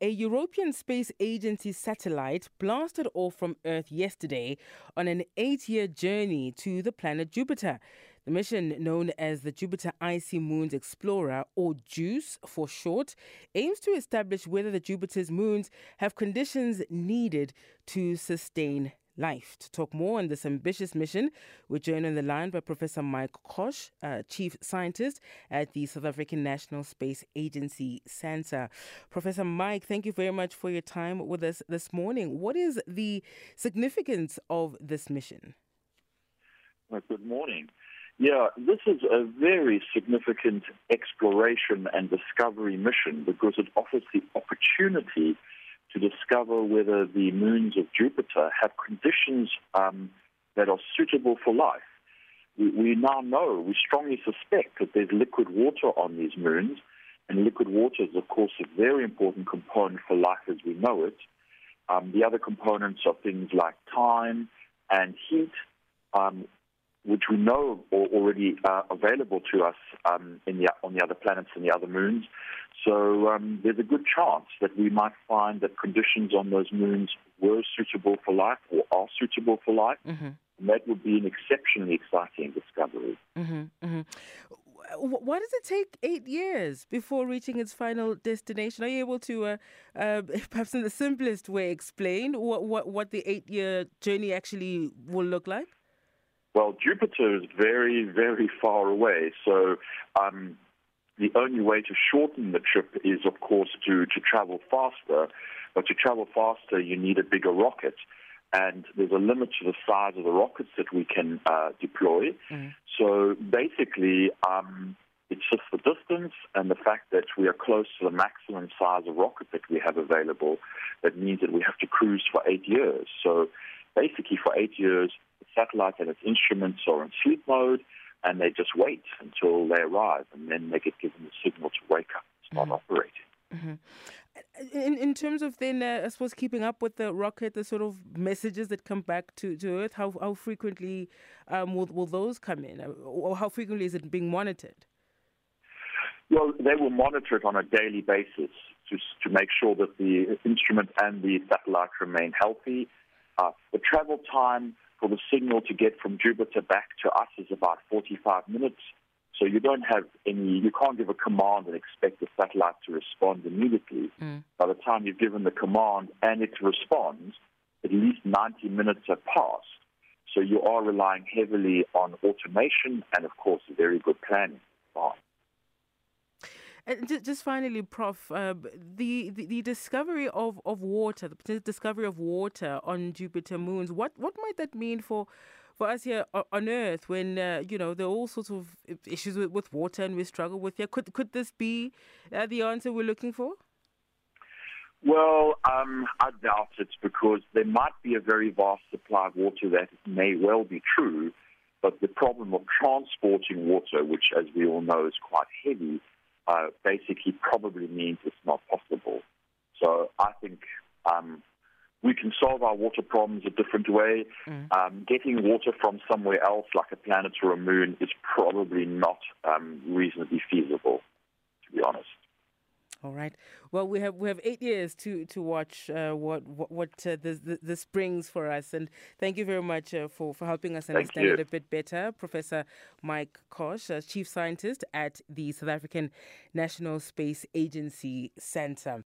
A European Space Agency satellite blasted off from Earth yesterday on an eight year journey to the planet Jupiter. The mission, known as the Jupiter Icy Moons Explorer, or JUICE for short, aims to establish whether the Jupiter's moons have conditions needed to sustain life. To talk more on this ambitious mission, we're joined on the line by Professor Mike Kosch, uh, Chief Scientist at the South African National Space Agency, SANSA. Professor Mike, thank you very much for your time with us this morning. What is the significance of this mission? Well, good morning. Yeah, this is a very significant exploration and discovery mission because it offers the opportunity to discover whether the moons of Jupiter have conditions um, that are suitable for life. We, we now know, we strongly suspect that there's liquid water on these moons, and liquid water is, of course, a very important component for life as we know it. Um, the other components are things like time and heat, um, which we know are already uh, available to us um, the, on the other planets and the other moons. So um, there's a good chance that we might find that conditions on those moons were suitable for life or are suitable for life. Mm-hmm. And that would be an exceptionally exciting discovery. Mm-hmm. Mm-hmm. Why does it take eight years before reaching its final destination? Are you able to, uh, uh, perhaps in the simplest way, explain what, what, what the eight year journey actually will look like? Well, Jupiter is very, very far away. So um, the only way to shorten the trip is, of course, to, to travel faster. But to travel faster, you need a bigger rocket. And there's a limit to the size of the rockets that we can uh, deploy. Mm. So basically, um, it's just the distance and the fact that we are close to the maximum size of rocket that we have available that means that we have to cruise for eight years. So basically, for eight years, satellite and its instruments are in sleep mode and they just wait until they arrive, and then they get given the signal to wake up and start mm-hmm. operating. Mm-hmm. In in terms of then, uh, I suppose keeping up with the rocket, the sort of messages that come back to, to Earth, how how frequently um, will will those come in, uh, or how frequently is it being monitored? Well, they will monitor it on a daily basis to to make sure that the instrument and the satellite remain healthy. Uh, the travel time for the signal to get from Jupiter back to us is about 45 minutes. So you don't have any, you can't give a command and expect the satellite to respond immediately. Mm. By the time you've given the command and it responds, at least 90 minutes have passed. So you are relying heavily on automation and, of course, very good planning. And just finally, Prof, uh, the, the, the discovery of, of water, the discovery of water on Jupiter moons, what what might that mean for for us here on Earth when uh, you know there are all sorts of issues with, with water and we struggle with it? Could could this be uh, the answer we're looking for? Well, um, I doubt it because there might be a very vast supply of water that may well be true, but the problem of transporting water, which, as we all know, is quite heavy, uh, basically probably means it's not possible. So I think um, we can solve our water problems a different way. Mm. Um, getting water from somewhere else, like a planet or a moon, is probably not um, reasonably feasible, to be honest. All right. Well, we have we have eight years to to watch uh, what what, what uh, this, this brings for us, and thank you very much uh, for for helping us understand it a bit better, Professor Mike Kosch, uh, Chief Scientist at the South African National Space Agency SANSA.